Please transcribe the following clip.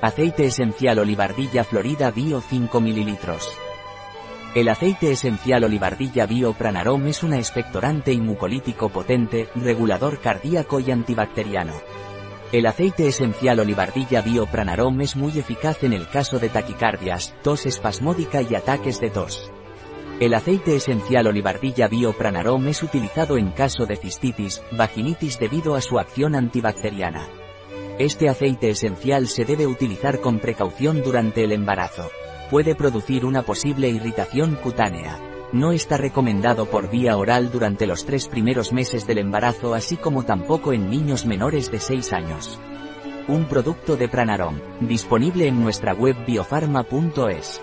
Aceite esencial olivardilla florida bio 5 ml. El aceite esencial olivardilla bio pranarom es un expectorante y mucolítico potente, regulador cardíaco y antibacteriano. El aceite esencial olivardilla bio pranarom es muy eficaz en el caso de taquicardias, tos espasmódica y ataques de tos. El aceite esencial olivardilla bio pranarom es utilizado en caso de cistitis, vaginitis debido a su acción antibacteriana. Este aceite esencial se debe utilizar con precaución durante el embarazo. Puede producir una posible irritación cutánea. No está recomendado por vía oral durante los tres primeros meses del embarazo así como tampoco en niños menores de 6 años. Un producto de Pranarom, disponible en nuestra web biofarma.es.